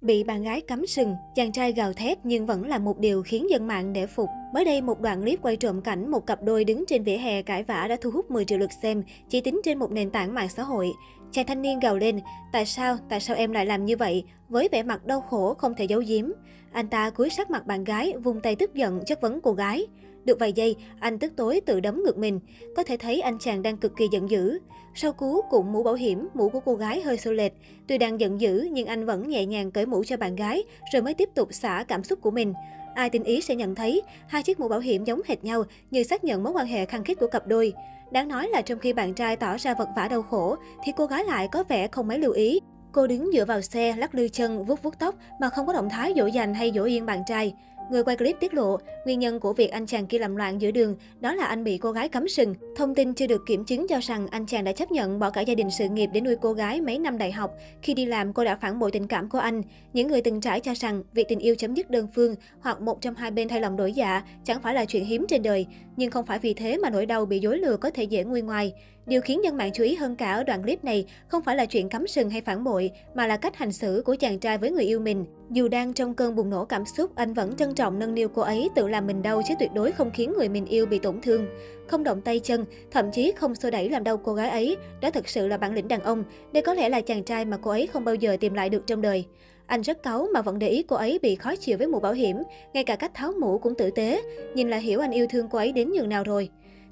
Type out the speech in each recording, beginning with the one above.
Bị bạn gái cắm sừng, chàng trai gào thét nhưng vẫn là một điều khiến dân mạng nể phục. Mới đây, một đoạn clip quay trộm cảnh một cặp đôi đứng trên vỉa hè cãi vã đã thu hút 10 triệu lượt xem, chỉ tính trên một nền tảng mạng xã hội. Chàng thanh niên gào lên, tại sao, tại sao em lại làm như vậy, với vẻ mặt đau khổ không thể giấu giếm. Anh ta cúi sát mặt bạn gái, vung tay tức giận chất vấn cô gái. Được vài giây, anh tức tối tự đấm ngực mình. Có thể thấy anh chàng đang cực kỳ giận dữ. Sau cú cụm mũ bảo hiểm, mũ của cô gái hơi xô lệch. Tuy đang giận dữ nhưng anh vẫn nhẹ nhàng cởi mũ cho bạn gái, rồi mới tiếp tục xả cảm xúc của mình. Ai tin ý sẽ nhận thấy, hai chiếc mũ bảo hiểm giống hệt nhau như xác nhận mối quan hệ khăng khít của cặp đôi. Đáng nói là trong khi bạn trai tỏ ra vật vã đau khổ, thì cô gái lại có vẻ không mấy lưu ý. Cô đứng dựa vào xe, lắc lư chân, vuốt vuốt tóc mà không có động thái dỗ dành hay dỗ yên bạn trai. Người quay clip tiết lộ, nguyên nhân của việc anh chàng kia làm loạn giữa đường đó là anh bị cô gái cắm sừng. Thông tin chưa được kiểm chứng cho rằng anh chàng đã chấp nhận bỏ cả gia đình sự nghiệp để nuôi cô gái mấy năm đại học. Khi đi làm, cô đã phản bội tình cảm của anh. Những người từng trải cho rằng việc tình yêu chấm dứt đơn phương hoặc một trong hai bên thay lòng đổi dạ chẳng phải là chuyện hiếm trên đời. Nhưng không phải vì thế mà nỗi đau bị dối lừa có thể dễ nguôi ngoài. Điều khiến dân mạng chú ý hơn cả ở đoạn clip này không phải là chuyện cắm sừng hay phản bội, mà là cách hành xử của chàng trai với người yêu mình. Dù đang trong cơn bùng nổ cảm xúc, anh vẫn trân trọng nâng niu cô ấy tự làm mình đau chứ tuyệt đối không khiến người mình yêu bị tổn thương. Không động tay chân, thậm chí không xô đẩy làm đau cô gái ấy, đó thực sự là bản lĩnh đàn ông. Đây có lẽ là chàng trai mà cô ấy không bao giờ tìm lại được trong đời. Anh rất cáu mà vẫn để ý cô ấy bị khó chịu với mũ bảo hiểm, ngay cả cách tháo mũ cũng tử tế, nhìn là hiểu anh yêu thương cô ấy đến nhường nào rồi.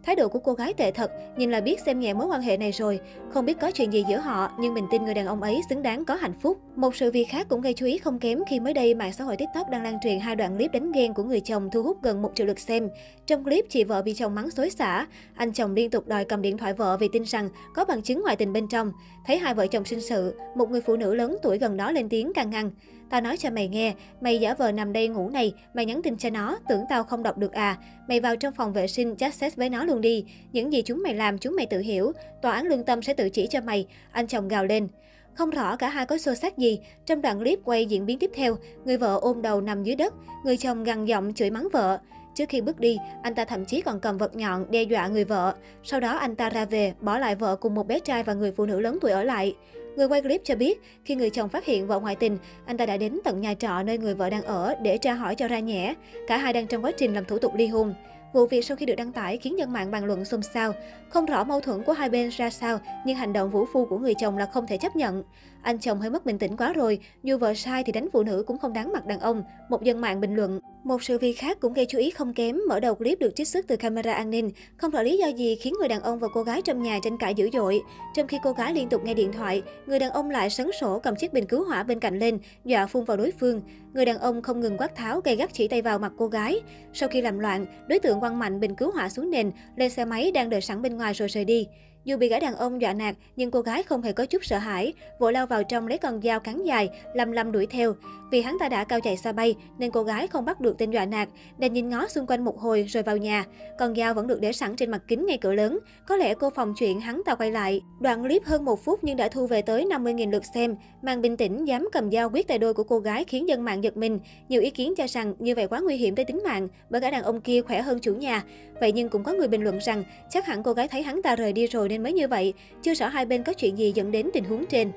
Thái độ của cô gái tệ thật, nhìn là biết xem nhẹ mối quan hệ này rồi. Không biết có chuyện gì giữa họ, nhưng mình tin người đàn ông ấy xứng đáng có hạnh phúc. Một sự việc khác cũng gây chú ý không kém khi mới đây mạng xã hội TikTok đang lan truyền hai đoạn clip đánh ghen của người chồng thu hút gần một triệu lượt xem. Trong clip, chị vợ bị chồng mắng xối xả. Anh chồng liên tục đòi cầm điện thoại vợ vì tin rằng có bằng chứng ngoại tình bên trong. Thấy hai vợ chồng sinh sự, một người phụ nữ lớn tuổi gần đó lên tiếng can ngăn. Tao nói cho mày nghe, mày giả vờ nằm đây ngủ này, mày nhắn tin cho nó, tưởng tao không đọc được à. Mày vào trong phòng vệ sinh chat xét với nó luôn đi. Những gì chúng mày làm chúng mày tự hiểu, tòa án lương tâm sẽ tự chỉ cho mày. Anh chồng gào lên. Không rõ cả hai có xô xát gì. Trong đoạn clip quay diễn biến tiếp theo, người vợ ôm đầu nằm dưới đất, người chồng gằn giọng chửi mắng vợ. Trước khi bước đi, anh ta thậm chí còn cầm vật nhọn đe dọa người vợ. Sau đó anh ta ra về, bỏ lại vợ cùng một bé trai và người phụ nữ lớn tuổi ở lại. Người quay clip cho biết, khi người chồng phát hiện vợ ngoại tình, anh ta đã đến tận nhà trọ nơi người vợ đang ở để tra hỏi cho ra nhẽ. Cả hai đang trong quá trình làm thủ tục ly hôn. Vụ việc sau khi được đăng tải khiến dân mạng bàn luận xôn xao. Không rõ mâu thuẫn của hai bên ra sao, nhưng hành động vũ phu của người chồng là không thể chấp nhận. Anh chồng hơi mất bình tĩnh quá rồi, dù vợ sai thì đánh phụ nữ cũng không đáng mặt đàn ông. Một dân mạng bình luận. Một sự việc khác cũng gây chú ý không kém, mở đầu clip được trích xuất từ camera an ninh. Không rõ lý do gì khiến người đàn ông và cô gái trong nhà tranh cãi dữ dội. Trong khi cô gái liên tục nghe điện thoại, người đàn ông lại sấn sổ cầm chiếc bình cứu hỏa bên cạnh lên, dọa phun vào đối phương. Người đàn ông không ngừng quát tháo gay gắt chỉ tay vào mặt cô gái. Sau khi làm loạn, đối tượng quăng mạnh bình cứu hỏa xuống nền, lên xe máy đang đợi sẵn bên ngoài rồi rời đi. Dù bị gã đàn ông dọa nạt, nhưng cô gái không hề có chút sợ hãi, vội lao vào trong lấy con dao cắn dài, lầm lầm đuổi theo. Vì hắn ta đã cao chạy xa bay, nên cô gái không bắt được tên dọa nạt, đành nhìn ngó xung quanh một hồi rồi vào nhà. Con dao vẫn được để sẵn trên mặt kính ngay cửa lớn. Có lẽ cô phòng chuyện hắn ta quay lại. Đoạn clip hơn một phút nhưng đã thu về tới 50.000 lượt xem. Màn bình tĩnh dám cầm dao quyết tay đôi của cô gái khiến dân mạng giật mình. Nhiều ý kiến cho rằng như vậy quá nguy hiểm tới tính mạng, bởi gã đàn ông kia khỏe hơn chủ nhà. Vậy nhưng cũng có người bình luận rằng chắc hẳn cô gái thấy hắn ta rời đi rồi nên mới như vậy. Chưa rõ hai bên có chuyện gì dẫn đến tình huống trên.